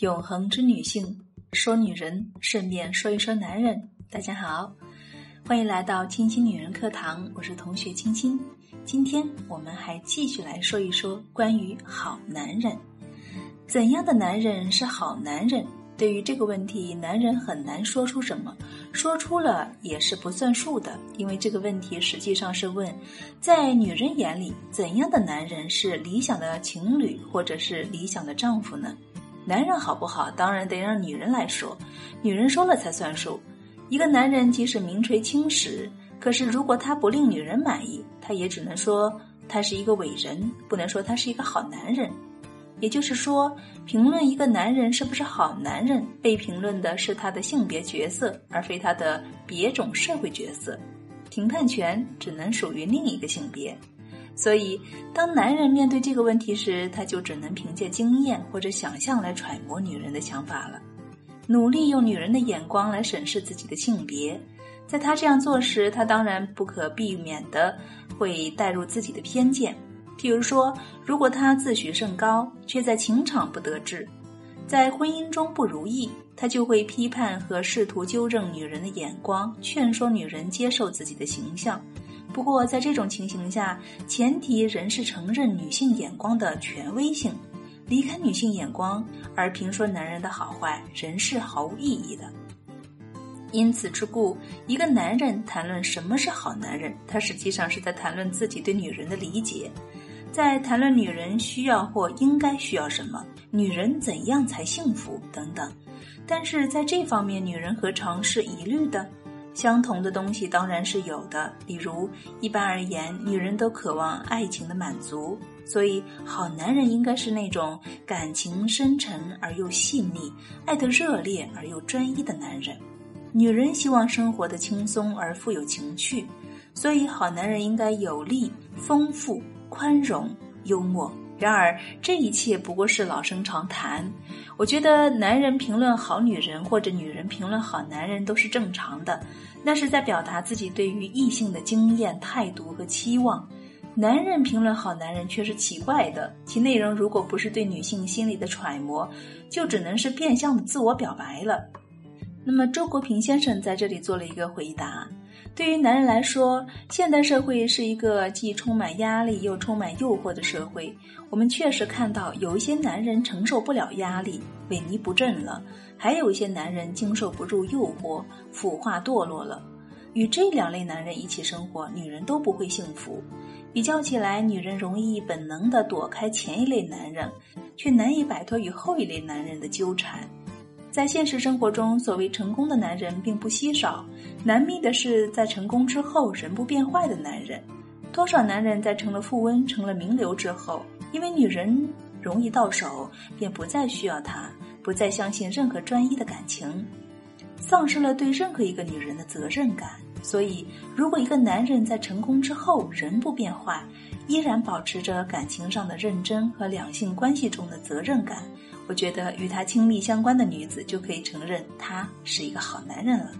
永恒之女性，说女人，顺便说一说男人。大家好，欢迎来到青青女人课堂，我是同学青青。今天我们还继续来说一说关于好男人，怎样的男人是好男人？对于这个问题，男人很难说出什么，说出了也是不算数的，因为这个问题实际上是问，在女人眼里，怎样的男人是理想的情侣或者是理想的丈夫呢？男人好不好，当然得让女人来说，女人说了才算数。一个男人即使名垂青史，可是如果他不令女人满意，他也只能说他是一个伟人，不能说他是一个好男人。也就是说，评论一个男人是不是好男人，被评论的是他的性别角色，而非他的别种社会角色。评判权只能属于另一个性别。所以，当男人面对这个问题时，他就只能凭借经验或者想象来揣摩女人的想法了，努力用女人的眼光来审视自己的性别。在他这样做时，他当然不可避免的会带入自己的偏见。譬如说，如果他自诩甚高，却在情场不得志，在婚姻中不如意，他就会批判和试图纠正女人的眼光，劝说女人接受自己的形象。不过，在这种情形下，前提仍是承认女性眼光的权威性，离开女性眼光而评说男人的好坏，仍是毫无意义的。因此之故，一个男人谈论什么是好男人，他实际上是在谈论自己对女人的理解。在谈论女人需要或应该需要什么，女人怎样才幸福等等，但是在这方面，女人何尝是一律的？相同的东西当然是有的。比如，一般而言，女人都渴望爱情的满足，所以好男人应该是那种感情深沉而又细腻、爱得热烈而又专一的男人。女人希望生活的轻松而富有情趣，所以好男人应该有力、丰富。宽容、幽默。然而，这一切不过是老生常谈。我觉得，男人评论好女人，或者女人评论好男人，都是正常的。那是在表达自己对于异性的经验、态度和期望。男人评论好男人却是奇怪的，其内容如果不是对女性心理的揣摩，就只能是变相的自我表白了。那么，周国平先生在这里做了一个回答。对于男人来说，现代社会是一个既充满压力又充满诱惑的社会。我们确实看到有一些男人承受不了压力，萎靡不振了；还有一些男人经受不住诱惑，腐化堕落了。与这两类男人一起生活，女人都不会幸福。比较起来，女人容易本能地躲开前一类男人，却难以摆脱与后一类男人的纠缠。在现实生活中，所谓成功的男人并不稀少，难觅的是在成功之后人不变坏的男人。多少男人在成了富翁、成了名流之后，因为女人容易到手，便不再需要他，不再相信任何专一的感情，丧失了对任何一个女人的责任感。所以，如果一个男人在成功之后人不变坏，依然保持着感情上的认真和两性关系中的责任感。我觉得与他亲密相关的女子就可以承认他是一个好男人了。